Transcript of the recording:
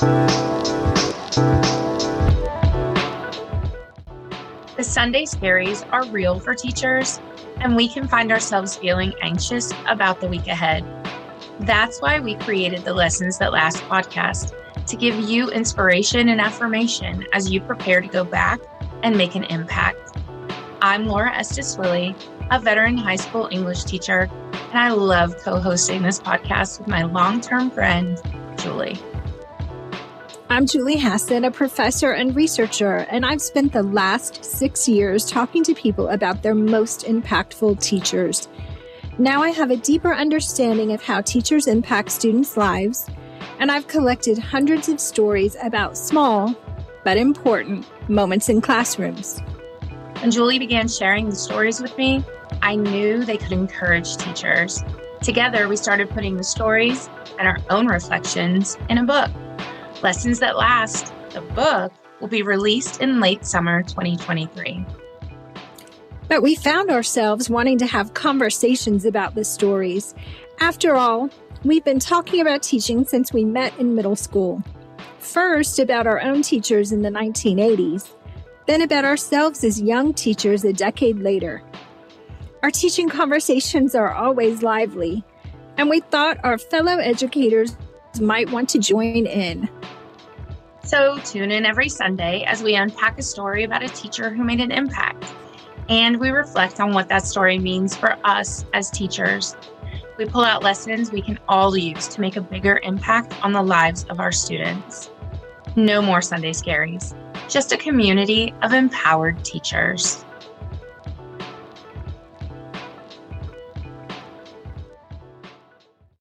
The Sunday scaries are real for teachers, and we can find ourselves feeling anxious about the week ahead. That's why we created the Lessons That Last podcast to give you inspiration and affirmation as you prepare to go back and make an impact. I'm Laura Estes Willie, a veteran high school English teacher, and I love co hosting this podcast with my long term friend, Julie. I'm Julie Hasson, a professor and researcher, and I've spent the last six years talking to people about their most impactful teachers. Now I have a deeper understanding of how teachers impact students' lives, and I've collected hundreds of stories about small but important moments in classrooms. When Julie began sharing the stories with me, I knew they could encourage teachers. Together, we started putting the stories and our own reflections in a book. Lessons That Last, the book, will be released in late summer 2023. But we found ourselves wanting to have conversations about the stories. After all, we've been talking about teaching since we met in middle school. First, about our own teachers in the 1980s, then about ourselves as young teachers a decade later. Our teaching conversations are always lively, and we thought our fellow educators might want to join in. So tune in every Sunday as we unpack a story about a teacher who made an impact. And we reflect on what that story means for us as teachers. We pull out lessons we can all use to make a bigger impact on the lives of our students. No more Sunday scaries, just a community of empowered teachers.